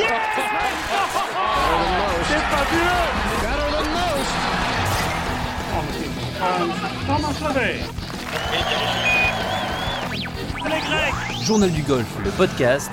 C'est fabuleux Journal du golf, le podcast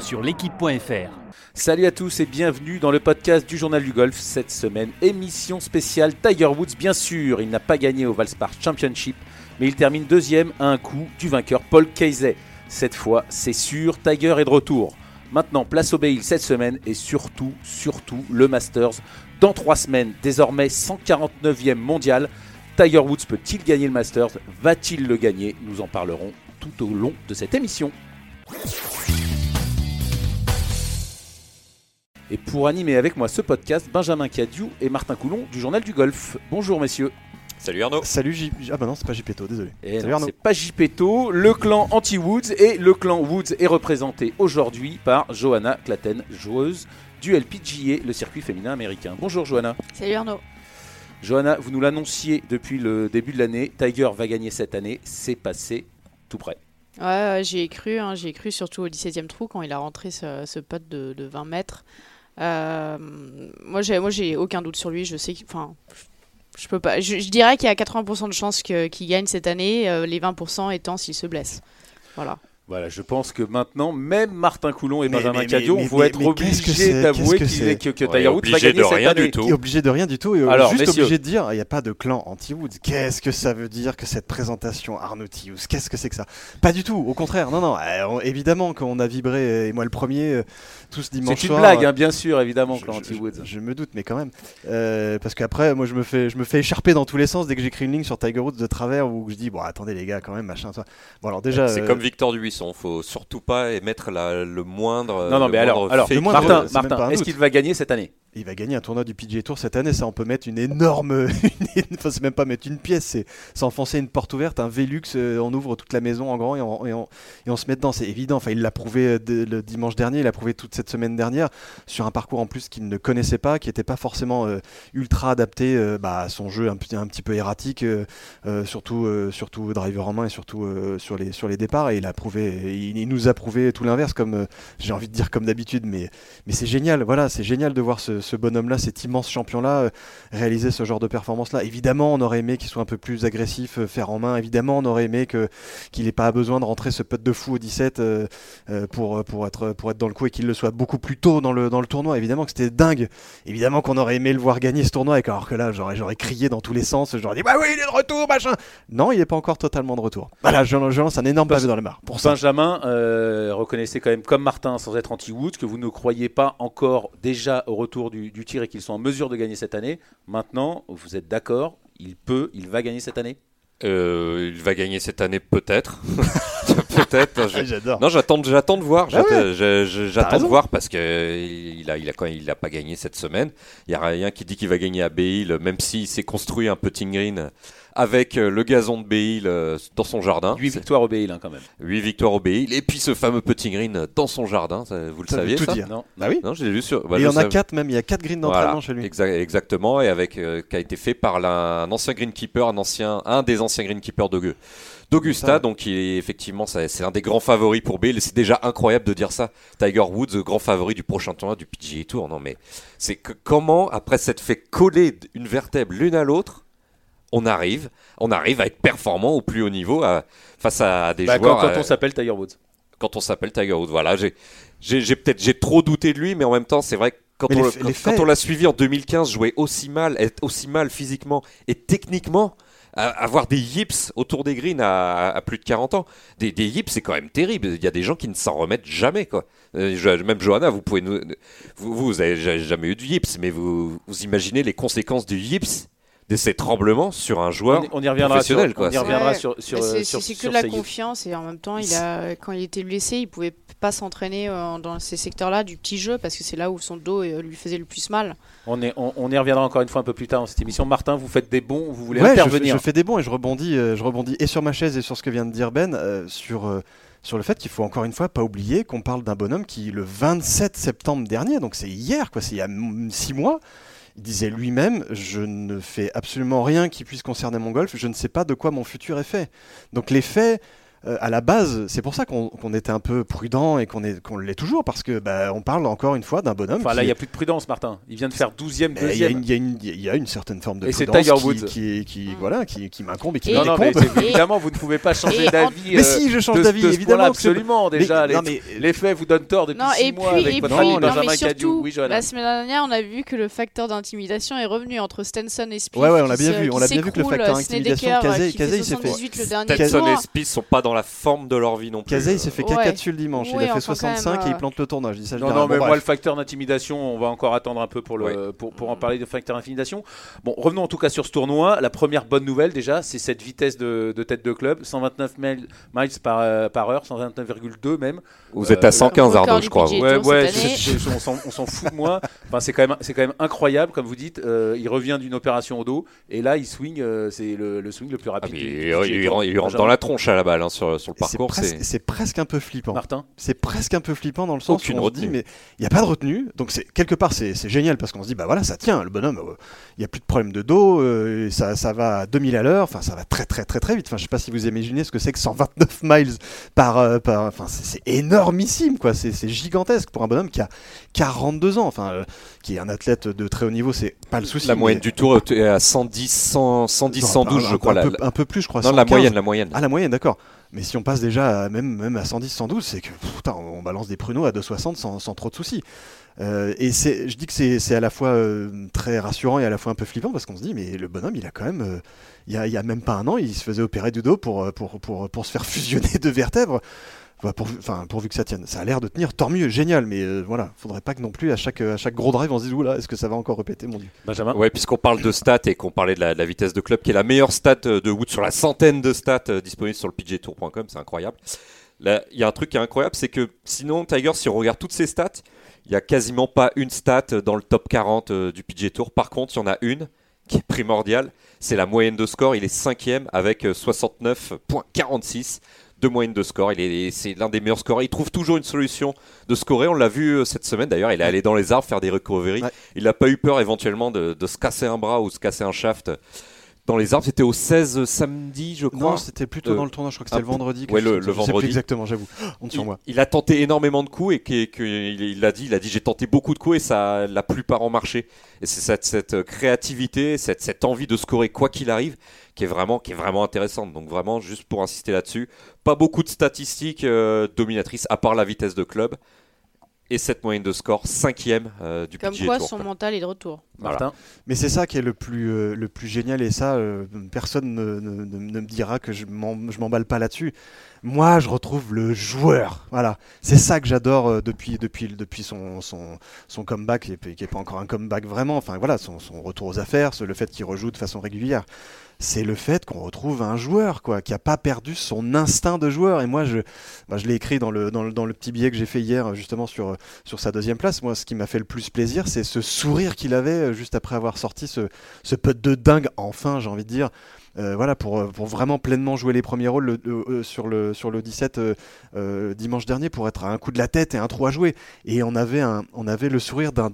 sur l'équipe.fr. Salut à tous et bienvenue dans le podcast du Journal du Golf. Cette semaine, émission spéciale Tiger Woods, bien sûr. Il n'a pas gagné au Valspar Championship, mais il termine deuxième à un coup du vainqueur Paul Casey. Cette fois, c'est sûr, Tiger est de retour. Maintenant, place au bail cette semaine et surtout, surtout, le Masters. Dans trois semaines, désormais 149e mondial. Tiger Woods peut-il gagner le Masters? Va-t-il le gagner? Nous en parlerons tout au long de cette émission. Et pour animer avec moi ce podcast, Benjamin Cadieu et Martin Coulon du Journal du Golf. Bonjour messieurs. Salut Arnaud. Salut J. Ah bah non, c'est pas JPTO, désolé. Et Salut non, Arnaud. c'est pas JPETO, le clan anti-Woods et le clan Woods est représenté aujourd'hui par Johanna Claten, joueuse du LPGA, le circuit féminin américain. Bonjour Johanna. Salut Arnaud. Johanna, vous nous l'annonciez depuis le début de l'année, Tiger va gagner cette année, c'est passé tout près. Ouais, ouais, j'y ai cru, hein, j'y ai cru surtout au 17e trou quand il a rentré ce, ce putt de, de 20 mètres. Euh, moi, j'ai, moi, j'ai aucun doute sur lui. Je sais qu'il, enfin, je peux pas. Je, dirais qu'il y a 80% de chances qu'il gagne cette année, euh, les 20% étant s'il se blesse. Voilà. Voilà, je pense que maintenant, même Martin Coulon et Mais- Benjamin mais- Cadieux mais- vont mais- être obligés d'avouer qu'il est- c'est que, que Ouais, Tiger Woods va obligé gagner de cette rien année. du tout. Et obligé de rien du tout. Et Alors, juste messieurs. obligé de dire, il n'y a pas de clan anti-Woods. Qu'est-ce que ça veut dire que cette présentation Arnaud Tius Qu'est-ce que c'est que ça? Pas du tout, au contraire. Non, non. euh, on- évidemment qu'on a vibré, euh, et moi le premier, euh, tous dimanche C'est une blague, euh, hein, bien sûr, évidemment, je, clan je- anti-Woods. je me doute, mais quand même. Euh, parce qu'après, moi, je me fais, je me fais écharper dans tous les sens dès que j'écris une ligne sur Tiger Woods de travers où je dis, bon, attendez les gars, quand même, machin, ça. Bon, alors déjà, C'est euh, comme Victor Dubuisson, faut surtout pas émettre la- le moindre. Non, non, mais alors, moindre alors fake Martin, Martin est-ce qu'il va gagner cette année? Il va gagner un tournoi du PGA Tour cette année, ça on peut mettre une énorme, une- enfin c'est même pas mettre une pièce, c'est s'enfoncer une porte ouverte, un Velux, euh, on ouvre toute la maison en grand et on, se met dedans, c'est évident. Enfin il l'a prouvé euh, le dimanche dernier, il l'a prouvé toute cette semaine dernière sur un parcours en plus qu'il ne connaissait pas, qui n'était pas forcément euh, ultra adapté bah, à son jeu un, petit- peu erratique, surtout surtout driver en main et surtout sur les départs. Et il a prouvé, il, nous a prouvé tout l'inverse, comme j'ai envie de dire comme d'habitude, mais mais c'est génial, voilà, c'est génial de voir ce, ce bonhomme-là, cet immense champion-là, euh, réaliser ce genre de performance-là. Évidemment, on aurait aimé qu'il soit un peu plus agressif, euh, faire en main. Évidemment, on aurait aimé que, qu'il n'ait pas besoin de rentrer ce putt de fou au 17 euh, pour, pour, être, pour être dans le coup et qu'il le soit beaucoup plus tôt dans le, dans le tournoi. Évidemment que c'était dingue. Évidemment qu'on aurait aimé le voir gagner ce tournoi, alors que là, j'aurais, j'aurais crié dans tous les sens. J'aurais dit, bah oui, il est de retour, machin. Non, il n'est pas encore totalement de retour. Voilà, je, lance un énorme pavé dans le mar. Pour. Benjamin, euh, reconnaissez quand même, comme Martin, sans être anti-Woods, que vous ne croyez pas encore déjà au retour du, du tir et qu'ils sont en mesure de gagner cette année. Maintenant, vous êtes d'accord, il peut, il va gagner cette année? Euh, il va gagner cette année peut-être. peut-être. je- Ah, J'adore. Non, j'attends, j'attends de voir. Ah ouais. J'attends, je- je- j'attends de voir parce que il a, il a quand même- il a pas gagné cette semaine. Il y a rien qui dit qu'il va gagner à Béil, même s'il s'est construit un putting green avec euh, le gazon de Béil euh, dans son jardin. 8 victoires au Bail hein, quand même. 8 victoires au Béil et puis ce fameux putting green dans son jardin. ça, vous le Ça veut saviez tout ça dire. Non. Bah oui. Non, je l'ai vu sur. bah, il y en a quatre même, il y a quatre greens Voilà, d'entraînement chez lui. exa- exactement, et avec euh, qui a été fait par la- un ancien greenkeeper, un ancien, un des anciens greenkeepers d'Augu- d'Augusta, donc il est effectivement, c'est l'un des grands favoris pour et C'est déjà incroyable de dire ça. Tiger Woods, grand favori du prochain tournoi du PGA Tour. Non mais c'est que comment après s'être fait coller une vertèbre l'une à l'autre, on arrive, on arrive à être performant au plus haut niveau à- face à des Bah, quand, joueurs. quand euh, on s'appelle Tiger Woods. quand on s'appelle Tiger Woods. Voilà, j'ai, peut-être j'ai trop douté de lui, mais en même temps, c'est vrai que quand on, quand, quand on l'a suivi en 2015 jouer aussi mal, être aussi mal physiquement et techniquement, avoir des yips autour des greens à, plus de 40 ans, des, des yips, c'est quand même terrible. Il y a des gens qui ne s'en remettent jamais, quoi. Euh, même Johanna, vous pouvez nous, vous, vous avez ja- jamais eu de yips, mais vous, vous imaginez les conséquences du yips? De ces tremblements sur un joueur On, y- on y reviendra sur, professionnel, quoi. on y reviendra Ouais. sur, sur, Mais euh, c'est sur- que sur de la confiance et en même temps, il a, quand il était blessé, il pouvait pas s'entraîner euh, dans ces secteurs-là du petit jeu parce que c'est là où son dos euh, lui faisait le plus mal. On, est, on, on y reviendra encore une fois un peu plus tard dans cette émission. Martin, vous faites des bons, vous voulez Ouais, je fais, intervenir. je fais des bons et je rebondis, je rebondis et sur ma chaise et sur ce que vient de dire Ben, euh, sur, euh, sur le fait qu'il faut encore une fois pas oublier qu'on parle d'un bonhomme qui, le 27 septembre dernier, donc c'est hier, quoi, c'est il y a six mois, il disait lui-même Je ne fais absolument rien qui puisse concerner mon golf, je ne sais pas de quoi mon futur est fait. Donc les faits. Euh, à la base, c'est pour ça qu'on qu'on était un peu prudent et qu'on est- qu'on l'est toujours, parce que bah, on parle encore une fois d'un bonhomme. Enfin là, il n'y a plus de prudence, Martin. Il vient de faire 12e, Mais Il y, a 2e. une- y a certaine forme de Et c'est prudence Tiger qui, Woods. qui, qui- Mm. voilà, qui, qui m'incombe et qui Et- Non, non, mais évidemment, vous ne pouvez pas changer d'avis. Mais euh, si, je change de- d'avis, de ce évidemment. absolument. Déjà, Mais- les, non, mais- les faits vous donnent tort depuis Non, 6 et mois puis, avec et votre puis non, mais Cadieux. surtout, Oui, la semaine dernière, on a vu que le facteur d'intimidation est revenu entre Stenson et Spieth. Ouais, ouais, on l'a bien vu, on l'a bien vu que le facteur Snedeker, intimidation, Casey- qui Casey, fait il s'est fait- 78 le dernier Stetson tour. et Spieth sont pas dans la forme de leur vie non plus. Kazay, il s'est fait caca Ouais. dessus le dimanche. il a fait enfin, quand 65 même, et il euh, plante le tournoi. Je dis ça, je Non, non, mais Bon, moi, bref. le facteur d'intimidation, on va encore attendre un peu pour, le, pour, pour en parler de facteur d'intimidation. Bon, revenons en tout cas sur ce tournoi. La première bonne nouvelle, déjà, c'est cette vitesse de, de tête de club 129 miles, par, euh, par heure, 129,2 même. Vous êtes à 115 record Arnaud, je crois. Ouais, je- je- on s'en- fout de moi. Enfin, c'est quand même, c'est quand même incroyable, comme vous dites. Euh, il revient d'une opération au dos et là, il swing. euh, c'est le, le swing le plus Ah, rapide. du- il, du il- il rentre- il rentre dans la tronche à la balle hein, sur, sur le parcours. presque, c'est- presque un peu flippant. Martin. C'est presque un peu flippant dans le sens Aucune où on se dit, retenue. mais il n'y a pas de retenue. Donc quelque part c'est c'est génial parce qu'on se dit bah voilà ça tient le bonhomme. euh, Il n'y a plus de problème de dos. euh, et ça, ça va à 2000 à l'heure. Enfin ça va très très très très vite. Enfin je sais pas si vous imaginez ce que c'est que 129 miles par euh, par. Enfin c'est énormissime quoi. C'est c'est gigantesque pour un bonhomme qui a 42 ans. Enfin euh, qui est un athlète de très haut niveau. C'est pas le souci. La moyenne mais- du tour est à 110, 100, 110 Non, 112, un- je crois. Un, la- peu, un peu plus je crois. non, la 115. moyenne, la moyenne. Ah la moyenne, d'accord. Mais si on passe déjà même, même à 110, 112, c'est que putain, on balance des pruneaux à 260 sans, sans trop de soucis. Euh, et je dis que c'est, à la fois euh, très rassurant et à la fois un peu flippant parce qu'on se dit, mais le bonhomme, il a quand même, euh, il, y a, même pas un an, il se faisait opérer du dos pour se faire fusionner deux vertèbres. Enfin, pourvu, enfin, pourvu que ça tienne. Ça a l'air de tenir, tant mieux, génial, mais euh, voilà, faudrait pas que non plus à chaque, à chaque gros drive on se dise, oula, est-ce que ça va encore répéter, mon dieu. Benjamin? Ouais, puisqu'on parle de stats et qu'on parlait de la, de la vitesse de club, qui est la meilleure stat euh, de Wood sur la centaine de stats euh, disponibles sur le pgtour.com, c'est incroyable. Là, il y a un truc qui est incroyable, c'est que sinon, Tiger, si on regarde toutes ses stats, il y a quasiment pas une stat dans le top 40 euh, du PGA Tour. Par contre, il y en a une qui est primordiale, c'est la moyenne de score. Il est cinquième avec euh, 69.46 de moyenne de score. Il est, c'est l'un des meilleurs scoreurs. Il trouve toujours une solution de scorer. On l'a vu euh, cette semaine d'ailleurs. Il est allé dans les arbres faire des recoveries. Ouais. Il n'a pas eu peur éventuellement de, de se casser un bras ou se casser un shaft dans les arbres. C'était au 16 samedi, je crois. Non, c'était plutôt Euh, dans le tournoi, je crois que c'était ah, le vendredi. quelque le- plus vendredi. exactement, j'avoue. On il, moi. il a tenté énormément de coups et qu'il il, il a dit, il a dit j'ai tenté beaucoup de coups et ça, la plupart ont marché. Et c'est cette, cette créativité, cette, cette envie de scorer quoi qu'il arrive, qui est vraiment, qui est vraiment intéressante. Donc vraiment, juste pour insister là-dessus, pas beaucoup de statistiques euh, dominatrices à part la vitesse de club et cette moyenne de score cinquième euh, du Comme PGA quoi, Tour, son quoi. mental est de retour. Voilà. Martin. Mais c'est ça qui est le plus, euh, le plus génial et ça, euh, personne ne, ne- ne- ne me dira que je m'en- je m'emballe pas là-dessus. Moi, je retrouve le joueur. Voilà, c'est ça que j'adore depuis, depuis, depuis son, son, son comeback, qui est, qui est pas encore un comeback vraiment. Enfin voilà, son, son retour aux affaires, le fait qu'il rejoue de façon régulière. C'est le fait qu'on retrouve un joueur quoi, qui a pas perdu son instinct de joueur. Et moi, je, bah, je l'ai écrit dans le, dans, le, dans le petit billet que j'ai fait hier, justement sur, sur sa deuxième place. Moi, ce qui m'a fait le plus plaisir, c'est ce sourire qu'il avait euh, juste après avoir sorti ce, ce de dingue, enfin, j'ai envie de dire. Euh, voilà, pour, euh, pour vraiment pleinement jouer les premiers rôles le- sur, le, sur le 17 euh, euh, dimanche dernier, pour être à un coup de la tête et un trou à jouer. Et on avait, un, on avait le sourire d'un.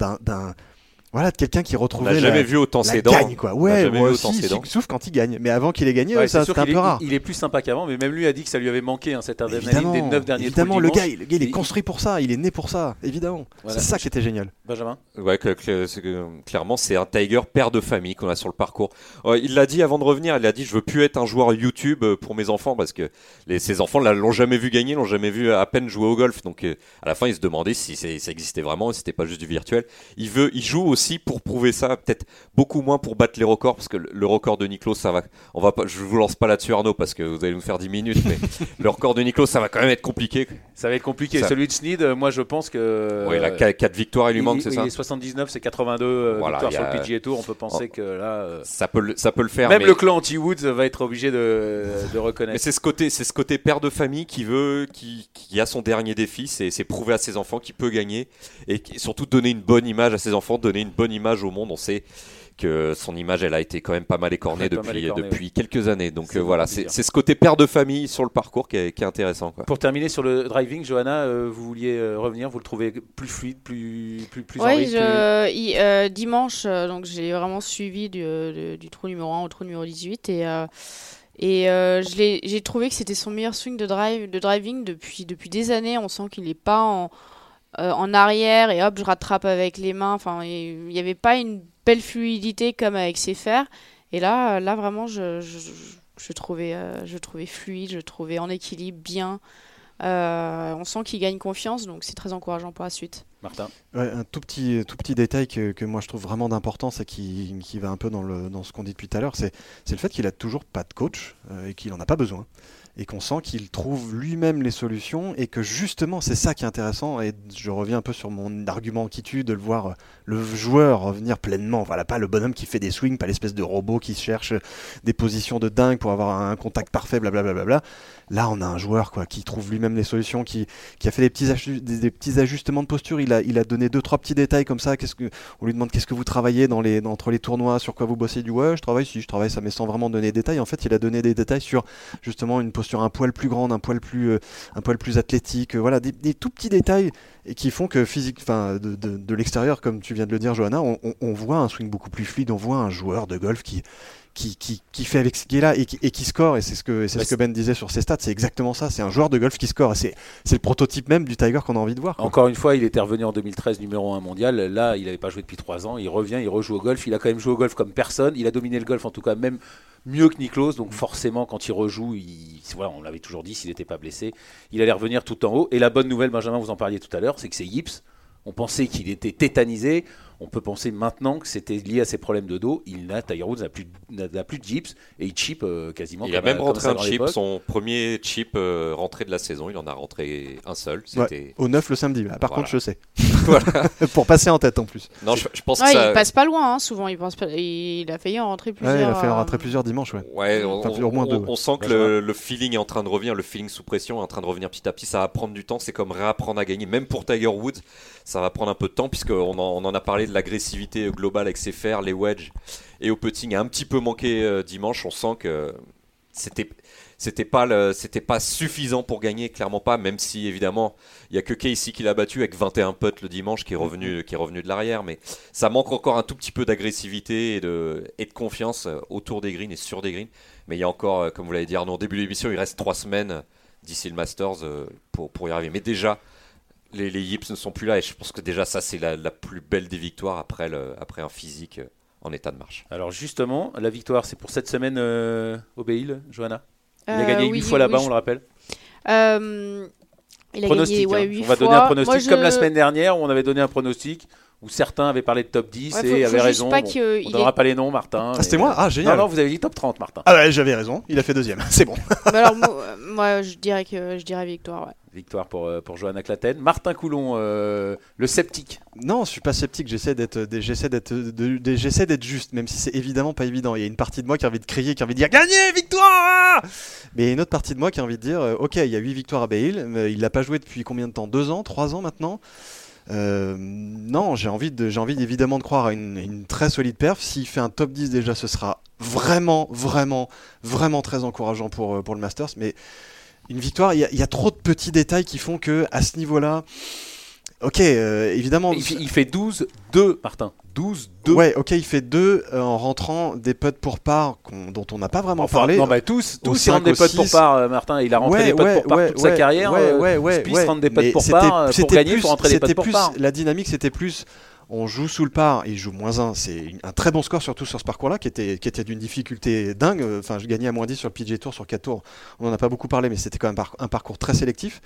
Voilà, de quelqu'un qui On retrouvait la, jamais vu autant la ses dents. gagne, quoi. On Ouais, jamais moi vu autant aussi, ses dents. sauf quand il gagne. Mais avant qu'il ait gagné, Ouais, ça c'est un qu'il peu est, rare. il est plus sympa qu'avant, mais même lui a dit que ça lui avait manqué hein, cette adrénaline Évidemment, des 9 derniers évidemment le, dimanche. gars, il, le gars, il est construit pour ça, il est né pour ça, évidemment. Voilà. C'est ça qui était génial. Benjamin? Ouais, que- que- c'est que, clairement, c'est un Tiger père de famille qu'on a sur le parcours. Euh, il l'a dit avant de revenir, il a dit je veux plus être un joueur YouTube euh, pour mes enfants parce que les, ses enfants là, l'ont jamais vu gagner, l'ont jamais vu à peine jouer au golf. Donc euh, à la fin, il se demandait si ça existait vraiment, si c'était pas juste du virtuel. Il veut, il joue aussi pour prouver ça, peut-être beaucoup moins pour battre les records parce que le, record de Niklos, ça va, on va pas, je vous lance pas là-dessus Arnaud parce que vous allez nous faire 10 minutes, mais le record de Niklos, ça va quand même être compliqué. Ça va être compliqué. Ça- Celui de Sneed, euh, moi je pense que. Ouais, il a euh, 4, victoires, il lui manque, il- c'est il ça est 79, c'est 82 euh, Voilà, victoires il sur le PGA Tour. On peut penser que là. euh, Ça peut, le- ça peut le faire. Même mais- le clan anti-Woods va être obligé de, de Mais reconnaître. c'est ce côté, c'est ce côté père de famille qui veut, qui, qui a son dernier défi, c'est prouver à ses enfants qu'il peut gagner et surtout donner une bonne image à ses enfants, donner une bonne image au monde. On sait que son image, elle a été quand même pas mal écornée Ouais, pas depuis, mal écornée, depuis quelques années. Donc euh, voilà, c'est ce côté père de famille sur le parcours qui est, qui est intéressant. Quoi. Pour terminer sur le driving, Johanna, euh, vous vouliez euh, revenir, vous le trouvez plus fluide, plus, plus, plus rythme, je, il- euh, dimanche, euh, donc j'ai vraiment suivi du, trou numéro 1 au trou numéro 18 et, euh, Et euh, je l'ai- j'ai trouvé que c'était son meilleur swing de, drive, de driving depuis, depuis des années. On sent qu'il n'est pas en, euh, en arrière et hop, je rattrape avec les mains. Enfin, il n'y avait pas une belle fluidité comme avec ses fers. Et là, là vraiment, je, je, trouvais, euh, je trouvais fluide, je trouvais en équilibre, bien. Euh, on sent qu'il gagne confiance, donc c'est très encourageant pour la suite. Martin. Ouais, un tout petit, tout petit détail que, que moi je trouve vraiment d'importance et qui, qui va un peu dans, le, dans ce qu'on dit depuis tout à l'heure, c'est c'est le fait qu'il a toujours pas de coach euh, et qu'il en a pas besoin. Et qu'on sent qu'il trouve lui-même les solutions et que justement c'est ça qui est intéressant. Et je reviens un peu sur mon argument qui tue de le voir le joueur revenir pleinement. Voilà, pas le bonhomme qui fait des swings, pas l'espèce de robot qui cherche des positions de dingue pour avoir un contact parfait, blablabla. Bla, bla. Là, on a un joueur quoi, qui trouve lui-même les solutions, qui, qui a fait des petits, des, petits ajustements de posture. Il a, il a donné deux, trois petits détails comme ça. Qu'est-ce que, on lui demande qu'est-ce que vous travaillez dans les, entre les tournois, sur quoi vous bossez. Du ouais, je travaille, si je travaille, ça, mais sans vraiment donner des détails. En fait, il a donné des détails sur justement une un poil plus grande, un poil plus, euh, un poil plus athlétique. euh, voilà, des, tout petits détails qui font que physique, enfin, de, l'extérieur, comme tu viens de le dire, Johanna, on voit un swing beaucoup plus fluide. On voit un joueur de golf qui qui, qui, qui fait avec ce qui est là et qui, et qui score et c'est ce que c'est Bah, ce que Ben disait sur ses stats c'est exactement ça c'est un joueur de golf qui score c'est c'est le prototype même du Tiger qu'on a envie de voir quoi. Encore une fois, il était revenu en 2013 numéro 1 mondial. Là, il n'avait pas joué depuis 3 ans. Il revient, il rejoue au golf. Il a quand même joué au golf comme personne. Il a dominé le golf, en tout cas, même mieux que Niklos. Donc, forcément, quand il rejoue, il... voilà, on l'avait toujours dit, s'il n'était pas blessé, il allait revenir tout en haut. Et la bonne nouvelle, Benjamin, vous en parliez tout à l'heure, c'est que c'est Yips. On pensait qu'il était tétanisé. On peut penser maintenant que c'était lié à ses problèmes de dos. Il n'a, Tiger Woods n'a plus, n'a plus de Yips et il chip euh, quasiment. Il a même à- rentré un chip, son premier chip euh, rentré de la saison. Il en a rentré un seul. C'était. au 9 le samedi là. par Voilà. contre je sais Voilà. pour passer en tête en plus Non, je, je pense Ouais, que ça. Il passe pas loin, hein, souvent. Il, pense pas... il a failli en rentrer plusieurs. ouais, il a fait euh, rentrer plusieurs dimanches ouais Ouais, on, Enfin, au moins on- deux, on ouais. sent que le, le feeling est en train de revenir, le feeling sous pression est en train de revenir petit à petit. Ça va prendre du temps, c'est comme réapprendre à gagner. Même pour Tiger Woods, ça va prendre un peu de temps, puisqu'on en, on en a parlé de l'agressivité globale avec ses fers, les wedges et au putting a un petit peu manqué euh, dimanche. On sent que c'était. C'était pas, le- c'était pas suffisant pour gagner, clairement pas, même si évidemment il y a que Casey qui l'a battu avec 21 putts le dimanche qui est revenu, qui est revenu de l'arrière, mais ça manque encore un tout petit peu d'agressivité et de, et de confiance euh, autour des greens et sur des greens. Mais il y a encore, euh, comme vous l'avez dit Arnaud, au début de l'émission, il reste trois semaines d'ici le Masters pour, pour y arriver. Mais déjà, les, les yips ne sont plus là et je pense que déjà ça c'est la, la plus belle des victoires après, le, après un physique euh, en état de marche. Alors justement, la victoire, c'est pour cette semaine euh, au Béil, Johanna? Il a euh, gagné oui, huit fois là-bas, oui, on le rappelle. Euh, il a pronostic. gagné ouais, hein. huit on va fois. donner un Moi, pronostic je- comme la semaine dernière où on avait donné un pronostic où certains avaient parlé de top 10 Ouais, et faut- avaient raison. pas Bon, on il donnera pas les noms, Martin. ah c'était moi ah génial Non, non, vous avez dit top 30, Martin. ah ouais j'avais raison il a fait deuxième c'est bon Mais alors, moi, euh, moi, je dirais que je dirais victoire. Ouais. Victoire pour, euh, pour Johanna Claten. Martin Coulon, euh, le sceptique. Non, je suis pas sceptique. J'essaie d'être, de- j'essaie d'être, j'essaie d'être juste, même si c'est évidemment pas évident. Il y a une partie de moi qui a envie de crier, qui a envie de dire gagné, victoire. Mais il y a une autre partie de moi qui a envie de dire, euh, ok, il y a 8 victoires à Bale, mais il l'a pas joué depuis combien de temps? Deux ans, trois ans maintenant? Euh, non, j'ai envie de, j'ai envie évidemment de croire à une, très solide perf. S'il fait un top 10 déjà, ce sera vraiment, vraiment, vraiment très encourageant pour, euh, pour le Masters. Mais une victoire, il y, y a trop de petits détails qui font que à ce niveau-là, ok, euh, évidemment. Il, fait- il fait 12-2, Martin. 12-2. Ouais, ok, il fait deux euh, en rentrant des putts pour part qu'on- dont on n'a pas vraiment Enfin, parlé. non, bah, tous, tous ils rentrent des potes pour part, euh, Martin. Il a rentré Ouais, des potes ouais, pour part ouais, toute sa carrière. Ouais, euh, ouais, ouais, ouais. rentre des potes pour part. euh, Pour gagner, il plus- faut rentrer des c'était potes pour part. La dynamique, c'était plus. On joue sous le par, il joue moins 1. C'est un très bon score, surtout sur ce parcours-là, qui était, d'une difficulté dingue. Enfin, je gagnais à moins 10 sur le PG Tour, sur 4 tours. On n'en a pas beaucoup parlé, mais c'était quand même un parcours très sélectif.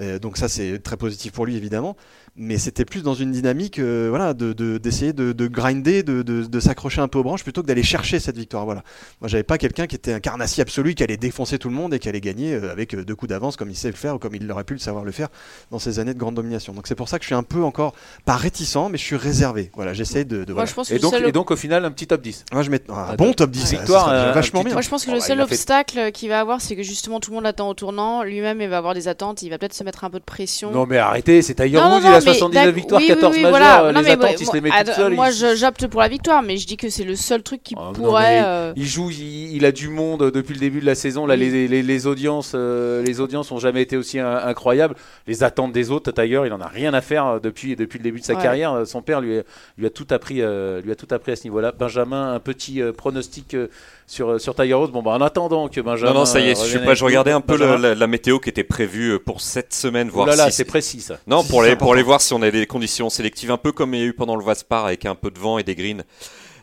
Euh, donc, ça, c'est très positif pour lui, évidemment. Mais c'était plus dans une dynamique euh, voilà, de- de- d'essayer de, de, grinder, de, de- de s'accrocher un peu aux branches, plutôt que d'aller chercher cette victoire. Voilà. Moi, j'avais pas quelqu'un qui était un carnassier absolu, qui allait défoncer tout le monde et qui allait gagner euh, avec euh, deux coups d'avance, comme il sait le faire ou comme il aurait pu le savoir le faire dans ses années de grande domination. Donc, c'est pour ça que je suis un peu encore, pas réticent, mais je suis réservé. Voilà, j'essaie de. de Moi, voilà. je pense que Et donc, seul et donc, au final, un petit top 10. Moi, je mets un Ah, bon top 10. ça- victoire, ça vachement bien. Moi, je pense que Oh, le bah, seul fait- obstacle qu'il va avoir, c'est que justement tout le monde l'attend au tournant. Lui-même, il va avoir des attentes. Il va peut-être se mettre un peu de pression. Non, mais arrêtez, c'est Tiger Woods, non, il a mais 79 d'ac- victoires, oui, 14 oui, oui, majeurs. voilà. Les mais attentes, moi- il se les met tout seul. Moi, il- j'opte pour la victoire, mais je dis que c'est le seul truc qui non, pourrait. euh, Il joue, il, il a du monde depuis le début de la saison. Là, les, les, les audiences, euh, les audiences ont jamais été aussi in- incroyables. Les attentes des autres, Tiger, il en a rien à faire euh, depuis, depuis le début de sa Ouais. carrière. Euh, Son père lui, a- lui a tout appris, euh, lui a tout appris à ce niveau-là. Benjamin, un petit pronostic sur euh, sur Tiger Woods. Bon, bah, en attendant que Benjamin. Non, non, ça y est, euh, je, pas, je regardais un peu la, la météo qui était prévue pour cette semaine, voir là là, si c'est précis ça. Non, pour, les, pour les voir si on a des conditions sélectives, un peu comme il y a eu pendant le Vaspar avec un peu de vent et des greens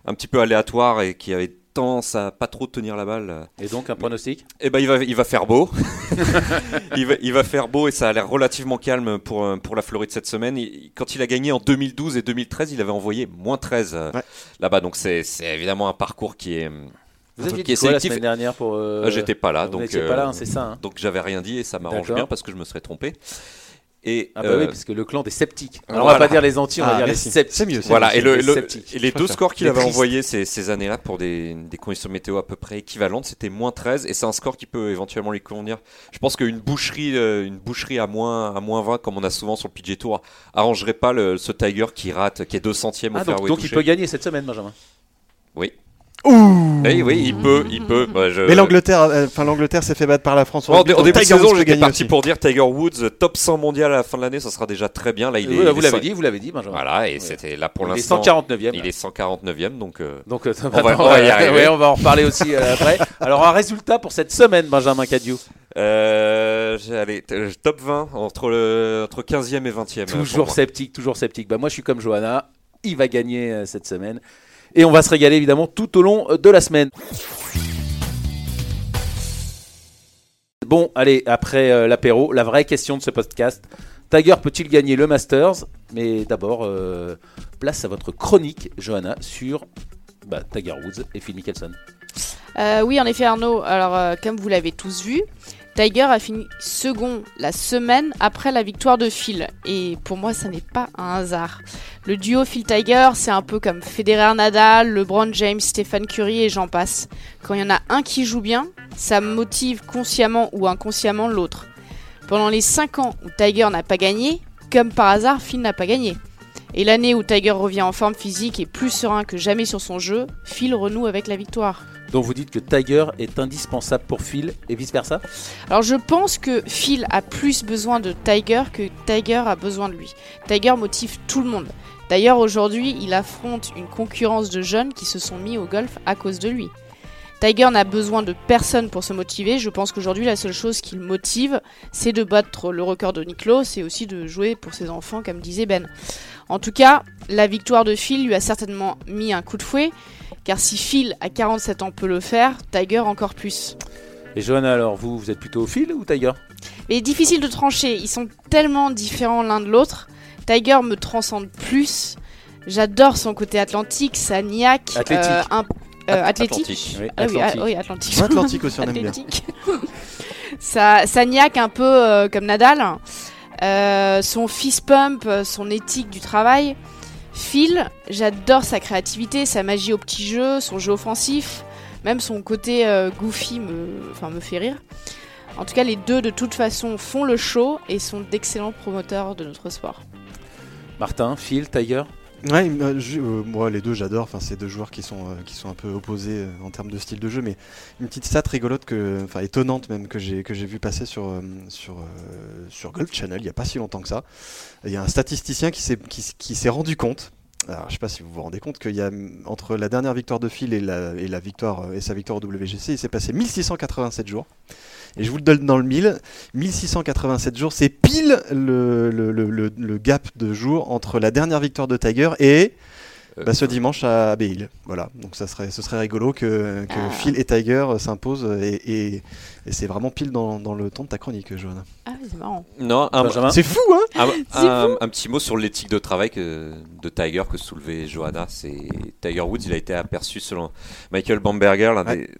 un petit peu aléatoires et qui avaient tendance à pas trop tenir la balle. Et donc un pronostic? Eh ben, il va, il va faire beau. il, va, il va faire beau et ça a l'air relativement calme pour, euh, pour la Floride cette semaine. Il- quand il a gagné en 2012 et 2013, il avait envoyé moins 13 euh, Ouais. là-bas. Donc c'est c'est évidemment un parcours qui est. Vous aviez qui est dit quoi la semaine dernière pour. euh, Euh, J'étais pas là, donc. euh, pas là, hein, c'est ça. hein. donc j'avais rien dit et ça m'arrange bien parce que je me serais trompé. Et Ah bah euh, oui, parce que le clan des sceptiques. Alors on voilà. va pas dire les anti, on va Ah, dire merci. les sceptiques. C'est mieux. c'est Voilà, mieux, et, le, les le- et les deux scores qu'il avait envoyés ces, ces années-là pour des, des conditions météo à peu près équivalentes, c'était moins 13 et c'est un score qui peut éventuellement lui convenir. Je pense qu'une boucherie, euh, une boucherie à moins, à moins 20, comme on a souvent sur le PG Tour, arrangerait pas le, ce Tiger qui rate, qui est 2 centièmes au Ah, donc, fairway donc il peut gagner cette semaine, Benjamin. Oui. Ouh Oui, oui, il peut, il peut. Bah, je- Mais l'Angleterre, euh, enfin l'Angleterre s'est fait battre par la France. au début de Tiger Woods saison, j'étais parti aussi. pour dire Tiger Woods euh, top 100 mondial à la fin de l'année, ça sera déjà très bien. Là, il est, Oui, il vous l'avez dit, vous l'avez dit, Benjamin. Voilà, et Ouais. c'était là pour il est l'instant. 149e. Il est 149e, donc. euh, Donc euh, On va- maintenant, on va y euh, arriver. ouais, on va en reparler aussi euh, après. Alors un résultat pour cette semaine, Benjamin. Euh, j'ai- allez, euh, top 20 entre, le, entre 15e et 20e. euh, pour Toujours sceptique, toujours sceptique. Bah moi je suis comme Johanna, il va gagner euh, cette semaine. Et on va se régaler évidemment tout au long euh, de la semaine. Bon, allez, après euh, l'apéro, la vraie question de ce podcast. Tiger peut-il gagner le Masters? Mais d'abord, euh, place à votre chronique, Johanna, sur bah, Tiger Woods et Phil Mickelson. Oui, en effet, Arnaud. Alors, comme vous l'avez tous vu, Tiger a fini second la semaine après la victoire de Phil. Et pour moi, ça n'est pas un hasard. Le duo Phil-Tiger, c'est un peu comme Federer-Nadal, LeBron James, Stephen Curry et j'en passe. Quand il y en a un qui joue bien, ça motive consciemment ou inconsciemment l'autre. Pendant les 5 ans où Tiger n'a pas gagné, comme par hasard, Phil n'a pas gagné. Et l'année où Tiger revient en forme physique et plus serein que jamais sur son jeu, Phil renoue avec la victoire. Donc vous dites que Tiger est indispensable pour Phil et vice-versa Alors je pense que Phil a plus besoin de Tiger que Tiger a besoin de lui. Tiger motive tout le monde. D'ailleurs aujourd'hui il affronte une concurrence de jeunes qui se sont mis au golf à cause de lui. Tiger n'a besoin de personne pour se motiver. Je pense qu'aujourd'hui la seule chose qui le motive c'est de battre le record de Niklos et aussi de jouer pour ses enfants comme disait Ben. En tout cas la victoire de Phil lui a certainement mis un coup de fouet. Car si Phil à 47 ans peut le faire, Tiger encore plus. Et Johanna, alors vous, vous êtes plutôt Phil ou Tiger? Mais difficile de trancher, ils sont tellement différents l'un de l'autre. Tiger me transcende plus. J'adore son côté atlantique, sa niaque. Athlétique. euh, un- euh, athlétique. Atlantique. Oui, Ah oui, ah, Atlantique. oui, Atlantique. Atlantique aussi, on aime bien. Sa, sa niaque un peu euh, comme Nadal. Euh, son fist pump, euh, son éthique du travail. Phil, j'adore sa créativité, sa magie au petit jeu, son jeu offensif. Même son côté euh, goofy me, me fait rire. En tout cas, les deux, de toute façon, font le show et sont d'excellents promoteurs de notre sport. Martin, Phil, Tiger? Ouais, je- euh, moi les deux j'adore. Enfin, c'est deux joueurs qui sont euh, qui sont un peu opposés euh, en termes de style de jeu, mais une petite stat rigolote enfin étonnante même que j'ai que vu passer sur sur Channel il y a pas si longtemps que ça. Il y a un statisticien qui s'est rendu compte. Alors, je sais pas si vous vous rendez compte qu'il y a mm, entre la dernière victoire de Phil et la, victoire euh, et sa victoire au WGC, il s'est passé 1687 jours. Et je vous le donne dans le mille. 1687 jours, c'est pile le, gap de jours entre la dernière victoire de Tiger et bah, ce dimanche à Abbey Hill. Voilà, donc ça serait, ce serait rigolo que, que Ah. Phil et Tiger euh, s'imposent et, et- et c'est vraiment pile dans, dans le ton de ta chronique, Johanna. Ah, c'est marrant. Non, C'est fou, hein un, C'est un- un petit mot sur l'éthique de travail que, de Tiger que soulevait Johanna. C'est Tiger Woods, il a été aperçu selon Michael Bamberger,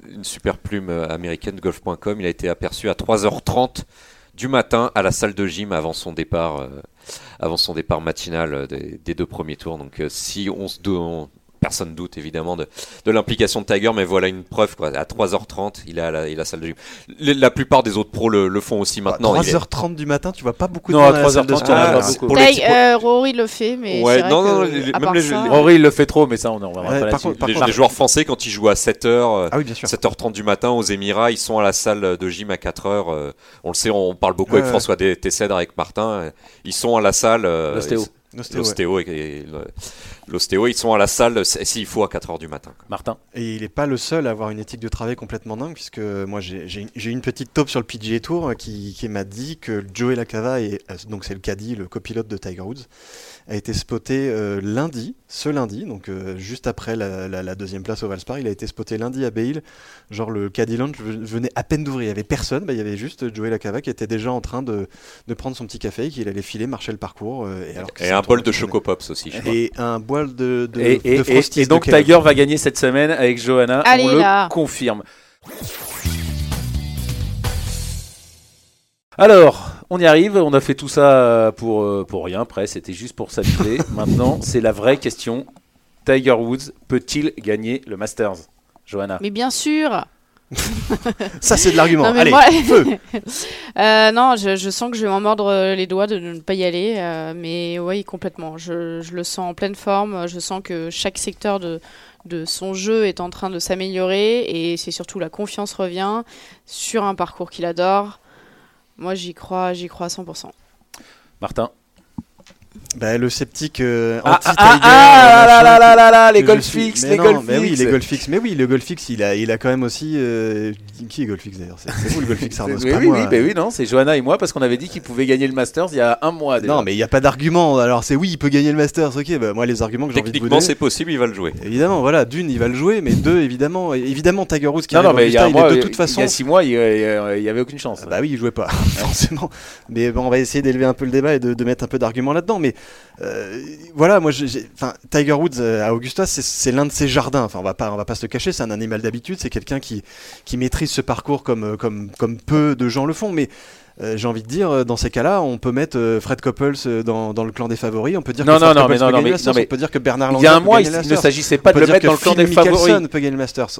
une super plume euh, américaine de golf.com. Il a été aperçu à 3h30 du matin à la salle de gym avant son départ, euh, avant son départ matinal euh, des, deux premiers tours. Donc euh, si on se on- Personne doute évidemment de, de l'implication de Tiger, mais voilà une preuve. Quoi. À 3h30, il est à la, il est à la salle de gym. Le- la plupart des autres pros le, le font aussi maintenant. Est- 3h30 du matin, tu vois pas beaucoup de Non, monde à à la salle de 3h30, a Ah, beaucoup. pour les- euh, Rory le fait, mais Ouais, non, non, que, les- à même les- ça, les- Rory, il le fait trop, mais ça, on en reviendra Ouais, pas par là-dessus. contre- par les, contre- les joueurs français, quand ils jouent à 7h, Ah oui, bien sûr. 7h30 du matin aux Émirats, ils sont à la salle de gym à 4h. euh, on le sait, on parle beaucoup avec François Tessèdre, avec Martin. euh, Ils sont à la salle. euh, L'ostéo. L'ostéo, et- ils sont à la salle s'il faut à 4h du matin. quoi. Martin. Et il n'est pas le seul à avoir une éthique de travail complètement dingue, puisque moi j'ai une petite taupe sur le PGA Tour euh, qui, qui m'a dit que Joey Lacava, et, euh, donc c'est le caddie, le copilote de Tiger Woods, a été spoté euh, lundi, ce lundi, donc euh, juste après la, la- la deuxième place au Valspar, il a été spoté lundi à Bale, genre le caddie lounge ve- venait à peine d'ouvrir, il n'y avait personne, bah, il y avait juste Joey Lacava qui était déjà en train de, de prendre son petit café, et qu'il allait filer, marcher le parcours. euh, et alors un bol de Choco Pops aussi, je crois. Et un boil de, de, et, et- de et- Frosties et donc de. Tiger va gagner cette semaine avec Johanna. Allez, on le confirme. Alors, on y arrive. On a fait tout ça euh, pour, euh, pour rien, presque. C'était juste pour s'amuser. Maintenant, c'est la vraie question. Tiger Woods peut-il gagner le Masters? Johanna Mais bien sûr Ça, c'est de l'argument. Non, Allez, moi- feu Euh, non, je, je sens que je vais m'en mordre les doigts de ne pas y aller, euh, mais oui, complètement. Je, je le sens en pleine forme. Je sens que chaque secteur de, de son jeu est en train de s'améliorer et c'est surtout la confiance revient sur un parcours qu'il adore. Moi, j'y crois, j'y crois à 100%. Martin Bah, le sceptique euh, Ah, anti-Tiger. ah, ah, ah, là, là, là, là, là, les suis- fixes, mais les non, golf mais oui, fixes. les golf fixes. Mais oui, le golf fixe, il a, il a quand même aussi. euh, Qui est golf fixe d'ailleurs? C'est vous le golf fixe, Arnaud, pas oui, moi. oui, bah oui, non, c'est Johanna et moi parce qu'on avait dit qu'il pouvait gagner le Masters il y a un mois déjà. Non, mais il n'y a pas d'argument. Alors, c'est oui, il peut gagner le Masters. Ok, bah, moi, les arguments que j'ai envie de vous Techniquement, c'est possible, il va le jouer. Évidemment, voilà, d'une, il va le jouer, mais deux, évidemment, évidemment, Tiger Woods qui non, non, mais il y a un mois, de toute façon. il y a six mois, il y a- il y avait aucune chance. Ah Bah oui, il jouait pas, forcément. Mais bon, on va essayer d'élever un peu le débat et de, de mettre un peu d'arguments là-dedans. Mais euh, voilà, moi, enfin, Tiger Woods euh, à Augusta, c'est- l'un de ses jardins. Enfin, on va pas, on va pas se le cacher, c'est un animal d'habitude. C'est quelqu'un qui, qui maîtrise ce parcours comme, euh, comme, comme peu de gens le font. Mais euh, j'ai envie de dire, dans ces cas-là, on peut mettre Fred Couples euh, dans, dans le clan des favoris. On peut dire Non, que non, non, mais non, mais- non, on peut dire que Bernard Il Langer y a un mois, il, il ne s'agissait pas de le mettre dans le clan Phil des favoris. Peut gagner le Masters.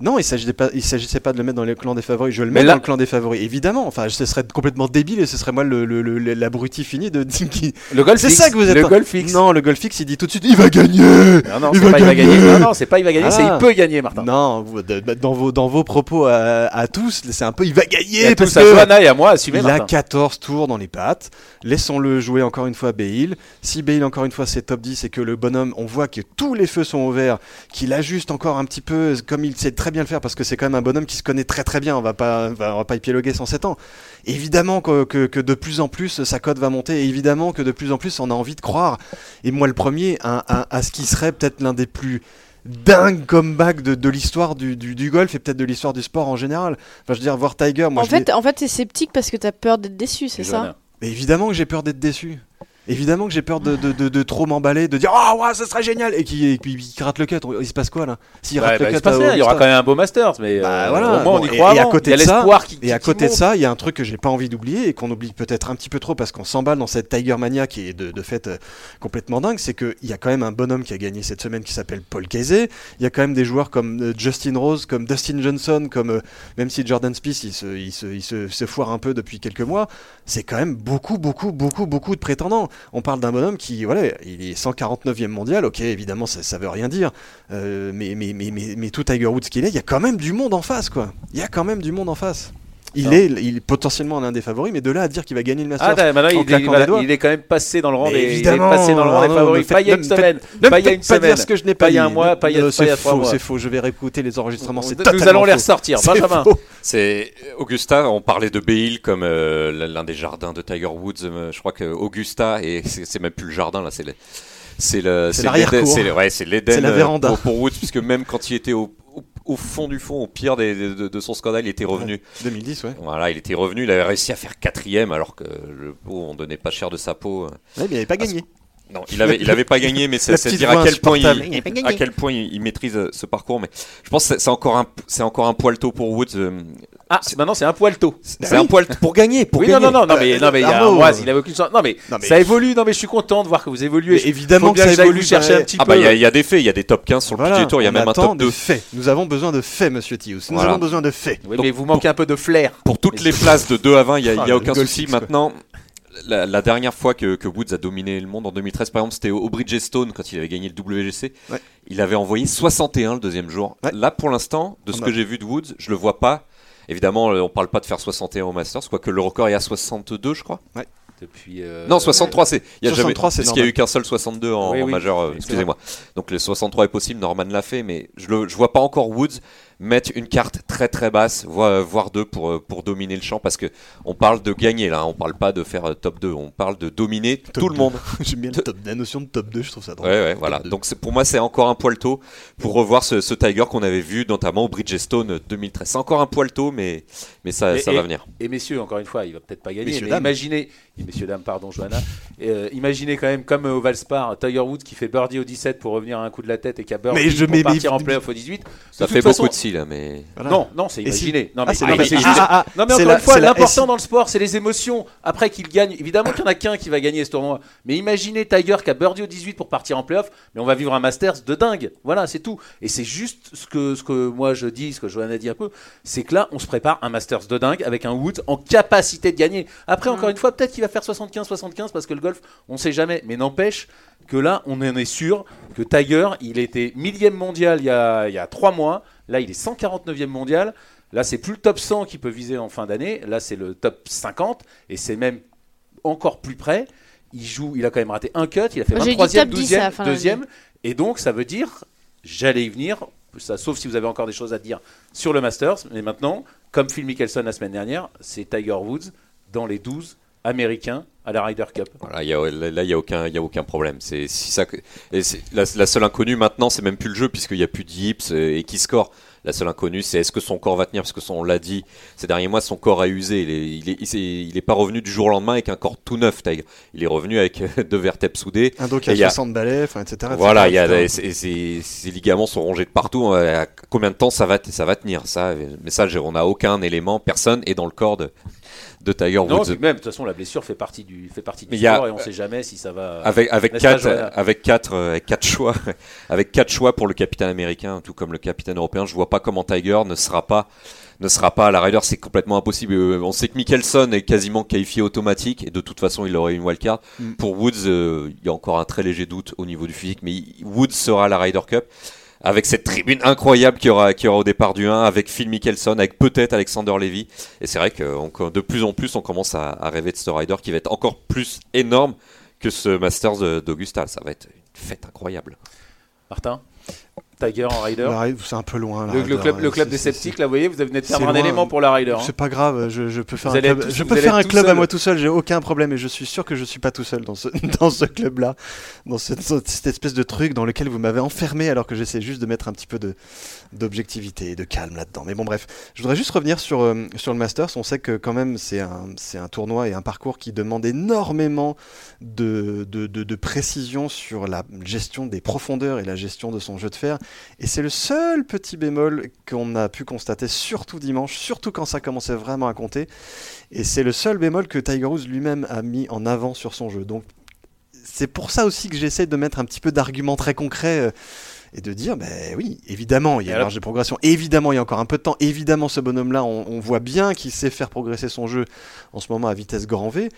Non, il s'agissait pas, il s'agissait pas de le mettre dans le clan des favoris. Je le mets là- dans le clan des favoris, évidemment. Enfin, ce serait complètement débile et ce serait moi le- le- le- l'abruti fini de. Le golf C'est fixe, ça que vous êtes. Le golf fixe. Non, le golf fixe, il dit tout de suite, il va gagner. Non, non, Il va pas il va gagner. gagner. Non, non, c'est pas il va gagner, c'est Ah. il peut gagner, Martin. Non, dans vos dans vos propos à, à tous, c'est un peu, il va Il gagner parce tous à que Johanna et à moi, assumez, il a Martin. 14 tours dans les pattes. Laissons-le jouer encore une fois Bale. Si Bale encore une fois c'est top 10 et que le bonhomme, on voit que tous les feux sont ouverts, qu'il ajuste encore un petit peu comme il sait très bien le faire parce que c'est quand même un bonhomme qui se connaît très très bien. On va pas, on va pas épiloguer 107 ans. Évidemment que, que- que de plus en plus sa cote va monter. Et évidemment que de plus en plus on a envie de croire. Et moi le premier à, à- à ce qui serait peut-être l'un des plus dingues comeback de, de l'histoire du, du- du golf et peut-être de l'histoire du sport en général. Enfin je veux dire voir Tiger. Moi, en je fait, en fait, t'es sceptique parce que t'as peur d'être déçu, c'est ça mais évidemment que j'ai peur d'être déçu. Évidemment que j'ai peur de, de, de- de trop m'emballer, de dire Ah ouais, ça serait génial Et qui et puis il rate le cut. Il se passe quoi là? S'il Ouais, rate bah, le il cut, passe à rien, il y aura quand même un beau Masters, mais Bah, euh, voilà. au moins on Bon, y et- croit et à côté Il y a de ça- qui Et à qui côté de ça, il y a un truc que j'ai pas envie d'oublier et qu'on oublie peut-être un petit peu trop parce qu'on s'emballe dans cette Tiger Mania qui est de, de fait euh, complètement dingue, c'est qu'il y a quand même un bonhomme qui a gagné cette semaine qui s'appelle Paul Casey. Il y a quand même des joueurs comme euh, Justin Rose, comme Dustin Johnson, comme euh, même si Jordan Spieth il se, il se, il se, se foire un peu depuis quelques mois, c'est quand même beaucoup, beaucoup, beaucoup, beaucoup de prétendants. On parle d'un bonhomme qui, voilà, il est 149e mondial, ok, évidemment ça, ça veut rien dire, euh, mais, mais, mais, mais, tout Tiger Woods qu'il est, il y a quand même du monde en face, quoi. Il y a quand même du monde en face. Il est, il est potentiellement l'un des favoris, mais de là à dire qu'il va gagner le Masters. Ah, d'accord, maintenant en il, claquant il va- est quand même passé dans le rang Mais des, il est passé dans le rang des Arnaud, favoris. Pas il y a une semaine, Ne pas il y a une pas dire semaine. ce que je n'ai Pas pas il y a un mois, pas il y a- trois faux, mois. C'est faux, je vais réécouter les enregistrements. c'est Nous allons les ressortir. C'est Benjamin. faux. C'est Augusta, on parlait de Bale comme euh, l'un des jardins de Tiger Woods. euh, Je crois que Augusta et c'est même plus le jardin là, c'est le c'est le C'est l'Éden- ouais, C'est la euh, véranda. pour, pour Woods puisque même quand il était au, au, fond du fond, au pire des- de, de son scandale, il était revenu. 2010, ouais. Voilà, il était revenu, il avait réussi à faire quatrième alors que le pot, on donnait pas cher de sa peau. Ouais, mais il n'avait pas gagné. Non, il avait, il avait pas gagné, mais c'est dire à quel point il, à quel point il, il maîtrise euh, ce parcours. Mais je pense que c'est c'est encore un, c'est encore un poil tôt pour Woods. Ah, maintenant c'est un poil tôt. C'est un poil t- pour gagner, pour Oui, non, gagner. non, non, non, mais, non, mais Arnaud, mois, il avait aucune chance. Non, mais, Non, mais- ça évolue. Non, mais je suis content de voir que vous évoluez. Évidemment que ça évolue, chercher bah, un petit Ah peu. bah il y, a- il y a des faits, il y a des top 15 sur le Voilà, PGA Tour, il y a même un top des 2. faits. Nous avons besoin de faits, monsieur Tius. Nous Voilà. avons besoin de faits. Oui, Donc, mais vous manquez un peu de flair. Pour toutes les places de 2 à 20, il n'y a, Ah, aucun souci. Maintenant, la, la dernière fois que, que Woods a dominé le monde en 2013, par exemple, c'était au, au Bridgestone quand il avait gagné le WGC. Ouais. Il avait envoyé 61 le deuxième jour. Ouais. Là, pour l'instant, de ce bah. que j'ai vu de Woods, je le vois pas. Évidemment, euh, on parle pas de faire 61 au Masters, quoique le record est à 62, je crois. Ouais. depuis. euh, Non, 63, c'est. Il y a jamais. 63, c'est Parce qu'il y a eu qu'un seul 62 en, Oui, en oui. majeur. euh, Excusez-moi. Donc le 63 est possible. Norman l'a fait, mais je le, je vois pas encore Woods mettre une carte très très basse, voire, voire deux pour euh, pour dominer le champ, parce que on parle de gagner là. hein. On parle pas de faire euh, top 2. On parle de dominer tout le monde. J'aime bien le top, la notion de top 2, je trouve ça drôle. Ouais, ouais, voilà. Donc pour moi, c'est encore un poil tôt pour revoir ce, ce Tiger qu'on avait vu notamment au Bridgestone 2013. C'est encore un poil tôt, mais mais ça, Et- ça et- va venir. Et messieurs, encore une fois, il va peut-être pas gagner, Messieurs, mais dames. imaginez, et messieurs dames, pardon, Johanna, euh, imaginez quand même comme au Valspar, Tiger Woods qui fait birdie au 17 pour revenir à un coup de la tête et qui a birdie Mais je pour mets- partir mais- en playoff au 18. Ça De fait toute façon- beaucoup de si là, mais Voilà. Non, non, c'est si- imaginé. Non, Ah, mais c'est non, mais non, c'est mais- juste- ah, ah, ah, Non, mais c'est encore la- une fois, la- l'important dans le sport, c'est les émotions. Après qu'il gagne, évidemment qu'il y en a qu'un qui va gagner ce tournoi. Mais imaginez Tiger qui a birdie au 18 pour partir en playoff, mais on va vivre un Masters de dingue. Voilà, c'est tout. Et c'est juste ce que, ce que moi je dis, ce que Johanna dit un peu, c'est que là, on se prépare un Masters de dingue avec un Woods en capacité de gagner. Après, encore une fois, peut-être qu'il va faire 75-75 parce que le golf, on sait jamais. Mais n'empêche que là, on en est sûr que Tiger, il était millième mondial il y a, il y a trois mois. Là, il est 149e mondial. Là, c'est plus le top 100 qui peut viser en fin d'année. Là, c'est le top 50 et c'est même encore plus près. Il joue, il a quand même raté un cut. Il a fait Moi, j'ai dit 23e, top 10 à la 12e, fin de l'année. deuxième. Et donc, ça veut dire, j'allais y venir. Ça, sauf si vous avez encore des choses à dire sur le Masters. Mais maintenant, comme Phil Mickelson la semaine dernière, c'est Tiger Woods dans les 12 américains à la Ryder Cup. Voilà, il y a- là, il y a aucun, il y a aucun problème. C'est si ça, et la, la seule inconnue maintenant, c'est même plus le jeu puisqu'il n'y a plus d'Ips et qui score. La seule inconnue, c'est est-ce que son corps va tenir parce que son, on l'a dit ces derniers mois, son corps a usé. Il est, il est, il est pas revenu du jour au lendemain avec un corps tout neuf, Tiger. Il est revenu avec deux vertèbres soudées. Un dos qui a Et il y a- 60 balais, enfin, etc. Voilà, etc., il y a etc. ses, ses- ses ligaments sont rongés de partout. Euh, À combien de temps ça va, ça va tenir ça? Euh, Mais ça, on n'a aucun élément, personne est dans le corps de, de Tiger Non, Woods. puis même, de toute façon, la blessure fait partie du, fait partie du Mais il y a- sport et on ne sait jamais si ça va. Avec, avec, quatre, avec, quatre, euh, avec quatre choix, avec quatre choix pour le capitaine américain, tout comme le capitaine européen, je vois pas comment Tiger ne sera pas, ne sera pas à la Ryder, c'est complètement impossible. Euh, On sait que Mickelson est quasiment qualifié automatique et de toute façon il aurait une wildcard. Mm. Pour Woods, euh, il y a encore un très léger doute au niveau du physique, mais il- Woods sera à la Ryder Cup. Avec cette tribune incroyable qu'il y aura, aura au départ du 1, avec Phil Mickelson, avec peut-être Alexander Levy. Et c'est vrai que de plus en plus, on commence à, rêver de ce Ryder qui va être encore plus énorme que ce Masters d'Augusta. Ça va être une fête incroyable. Martin? Tiger en Ryder, C'est un peu loin. le, le club, le des sceptiques, là, vous voyez, vous venez de perdre un élément pour la Ryder. hein. C'est pas grave, je, je peux faire Vous un club, je peux faire un à moi tout seul, j'ai aucun problème et je suis sûr que je suis pas tout seul dans ce, dans ce club-là, dans cette, cette espèce de truc dans lequel vous m'avez enfermé alors que j'essaie juste de mettre un petit peu de d'objectivité et de calme là-dedans. Mais bon bref, je voudrais juste revenir sur, euh, sur le Masters, on sait que quand même c'est un, c'est un tournoi et un parcours qui demande énormément de, de, de- de précision sur la gestion des profondeurs et la gestion de son jeu de fer et c'est le seul petit bémol qu'on a pu constater, surtout dimanche, surtout quand ça commençait vraiment à compter. Et c'est le seul bémol que Tiger Woods lui-même a mis en avant sur son jeu. Donc c'est pour ça aussi que j'essaie de mettre un petit peu d'arguments très concrets. euh, et de dire, ben oui, évidemment, il y a une marge de progression. Évidemment, il y a encore un peu de temps. Évidemment, ce bonhomme-là, on, on voit bien qu'il sait faire progresser son jeu en ce moment à vitesse grand V.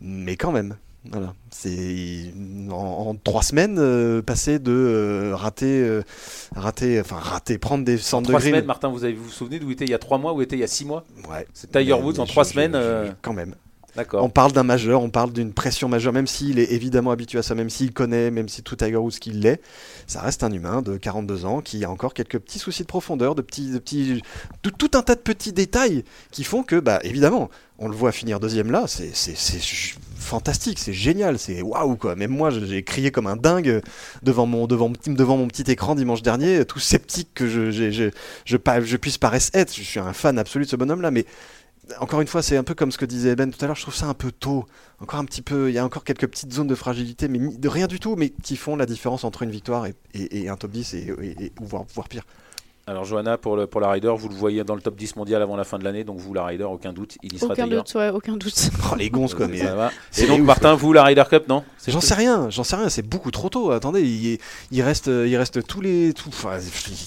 Mais quand même, voilà. C'est en, en trois semaines, euh, passer de euh, rater, euh, rater, enfin rater, prendre des En centres de trois semaines, Martin, vous avez vous, vous souvenez d'où était il y a trois mois, où était il y a six mois? Ouais. C'est Tiger Woods en je- trois je- semaines. je- euh, Quand même. On parle d'un majeur, on parle d'une pression majeure, même s'il est évidemment habitué à ça, même s'il connaît, même si tout Tiger Woods qu'il l'est, ça reste un humain de 42 ans qui a encore quelques petits soucis de profondeur, de petits, de petits, tout, un tas de petits détails qui font que, bah évidemment, on le voit finir deuxième là, c'est fantastique, c'est génial, c'est waouh quoi. Même moi, j'ai crié comme un dingue devant mon, devant, devant mon petit écran dimanche dernier, tout sceptique que je, je, je, je puisse paraître être. Je suis un fan absolu de ce bonhomme là, mais encore une fois, c'est un peu comme ce que disait Ben tout à l'heure. Je trouve ça un peu tôt. Encore un petit peu. Il y a encore quelques petites zones de fragilité, mais de rien du tout, mais qui font la différence entre une victoire et, un top 10 et, ou voire pire. Alors, Johanna, pour, le, pour la Ryder, vous le voyez dans le top 10 mondial avant la fin de l'année, donc vous, la Ryder, aucun doute, il y sera Aucun doute, ouais, aucun doute. Oh les gonzes quoi. Mais Ça va. c'est Et donc, ouf. Martin, vous, la Ryder Cup, non? C'est j'en sais rien. J'en sais rien. C'est beaucoup trop tôt. Attendez, il, il reste, il reste tous les, tout, enfin,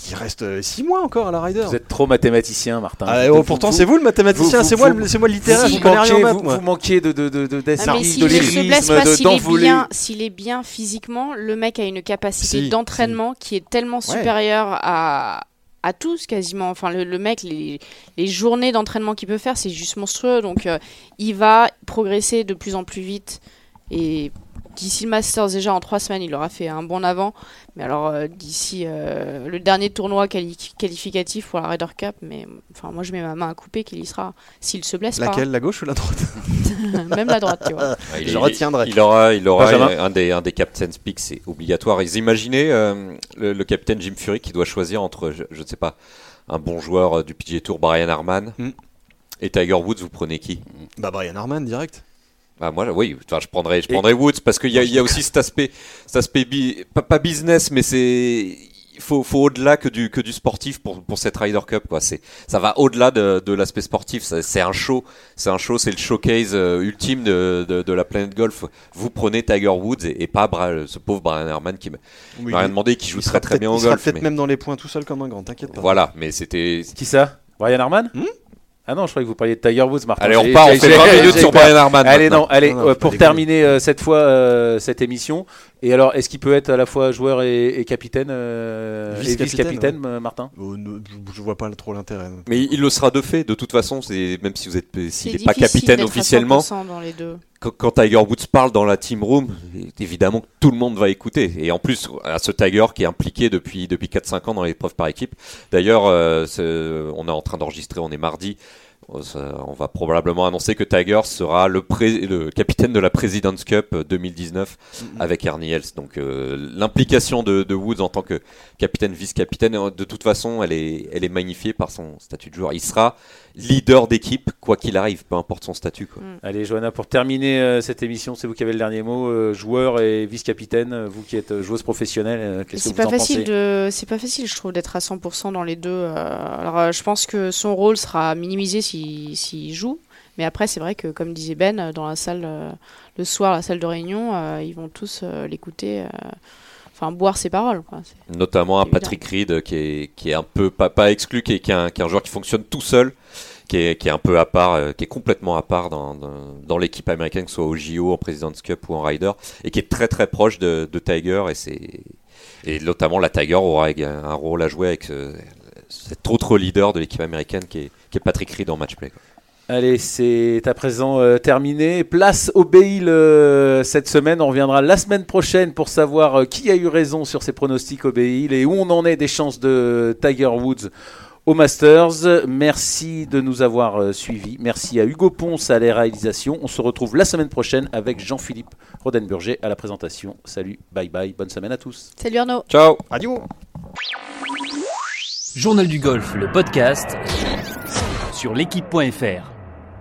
il reste 6 mois encore à la Ryder. Vous êtes trop mathématicien, Martin. Ah, oh, pourtant vous- c'est vous le mathématicien, vous- c'est moi, vous- le- c'est moi le littéraire. vous, Je connais rien en manquez, maths, vous, vous manquez de, de, de, de, Ah, de s'il est, d'envolée. bien, s'il est bien physiquement, le mec a une capacité d'entraînement qui est tellement supérieure à, à tous quasiment. Enfin, le, mec, les, les journées d'entraînement qu'il peut faire, c'est juste monstrueux. Donc, euh, il va progresser de plus en plus vite. Et d'ici le Masters, déjà en trois semaines, il aura fait un bon avant. Mais alors, euh, d'ici euh, le dernier tournoi quali- qualificatif pour la Ryder Cup, mais enfin, moi, je mets ma main à couper qu'il y sera. S'il se blesse Laquelle, la gauche ou la droite? Même la droite, tu vois. Il, Je retiendrai. Il aura, il aura un des, un des captain's picks, c'est obligatoire. Ils imaginaient euh, le, le capitaine Jim Fury qui doit choisir entre, je, ne sais pas, un bon joueur du PGA Tour, Brian Harman, Hmm. et Tiger Woods. Vous prenez qui? Bah Brian Harman direct. Ah, moi, oui, enfin, je prendrais, je prendrais Woods parce qu'il y y a aussi cet aspect, cet aspect bi- pas, pas business, mais c'est, il faut, faut au-delà que du, que du sportif pour, pour cette Ryder Cup, quoi. C'est, ça va au-delà de, de l'aspect sportif. C'est un show, c'est un show, c'est le showcase euh, ultime de, de, de la planète golf. Vous prenez Tiger Woods et, et pas Bra- ce pauvre Brian Herman qui m'a Oui, rien demandé, qui joue très très bien au il sera golf. peut-être mais- même dans les points tout seul comme un grand, t'inquiète pas. Voilà, mais c'était. Qui ça? Brian Harman Hmm? Ah non, je croyais que vous parliez de Tiger Woods, Martin. Allez, on repart, on fait j'ai- 20 j'ai- minutes sur. Brian Harman. Allez, non, allez, Non, non, euh, pour terminer euh, cette fois euh, cette émission. Et alors, est-ce qu'il peut être à la fois joueur et, et capitaine euh, et Vice-capitaine, euh, Martin? Oh, ne- je, vois pas trop l'intérêt. Mais il le sera de fait, de toute façon, c'est même si vous êtes, s'il n'est pas capitaine officiellement, 100% dans les deux. quand, quand Tiger Woods parle dans la team room, évidemment que tout le monde va écouter. Et en plus, à ce Tiger qui est impliqué depuis, depuis 4-5 ans dans l'épreuve par équipe. D'ailleurs, euh, on est en train d'enregistrer, on est mardi. Euh, On va probablement annoncer que Tiger sera le, pré- le capitaine de la President's Cup euh, 2019 avec Ernie Els. Donc euh, l'implication de, de Woods en tant que capitaine, vice-capitaine, euh, de toute façon, elle est, elle est magnifiée par son statut de joueur. Il sera leader d'équipe, quoi qu'il arrive, peu importe son statut. Quoi. Allez, Johanna, pour terminer euh, cette émission, c'est vous qui avez le dernier mot. euh, joueur et vice-capitaine, euh, vous qui êtes joueuse professionnelle, euh, qu'est-ce que C'est vous pas en facile pensez de, c'est pas facile, je trouve, d'être à 100% dans les deux. euh, alors, euh, je pense que son rôle sera minimisé s'il s'il joue, mais après, c'est vrai que, comme disait Ben, dans la salle, euh, le soir, la salle de réunion, euh, ils vont tous euh, l'écouter, euh, enfin, boire ses paroles. Quoi. C'est- Notamment un. Patrick Reed qui est, qui est un peu, pas, pas exclu, qui est, qui est un, qui est un joueur qui fonctionne tout seul, qui est, un peu à part, euh, qui est complètement à part dans, l'équipe américaine, que ce soit au JO, en President's Cup ou en Ryder, et qui est très très proche de, Tiger. Et, et notamment la Tiger aura un rôle à jouer avec ce- cet autre leader de l'équipe américaine qui est, qui est Patrick Reed en match play. Allez, c'est à présent euh, terminé. Place au Bail euh, cette semaine. On reviendra la semaine prochaine pour savoir qui a eu raison sur ses pronostics au Bail et où on en est des chances de Tiger Woods au Masters. Merci de nous avoir euh, suivis. Merci à Hugo Ponce à la réalisation. On se retrouve la semaine prochaine avec Jean-Philippe Rodenburger à la présentation. Salut, bye bye, bonne semaine à tous. Salut Arnaud Ciao Adieu Journal du golf, le podcast sur l'équipe.fr.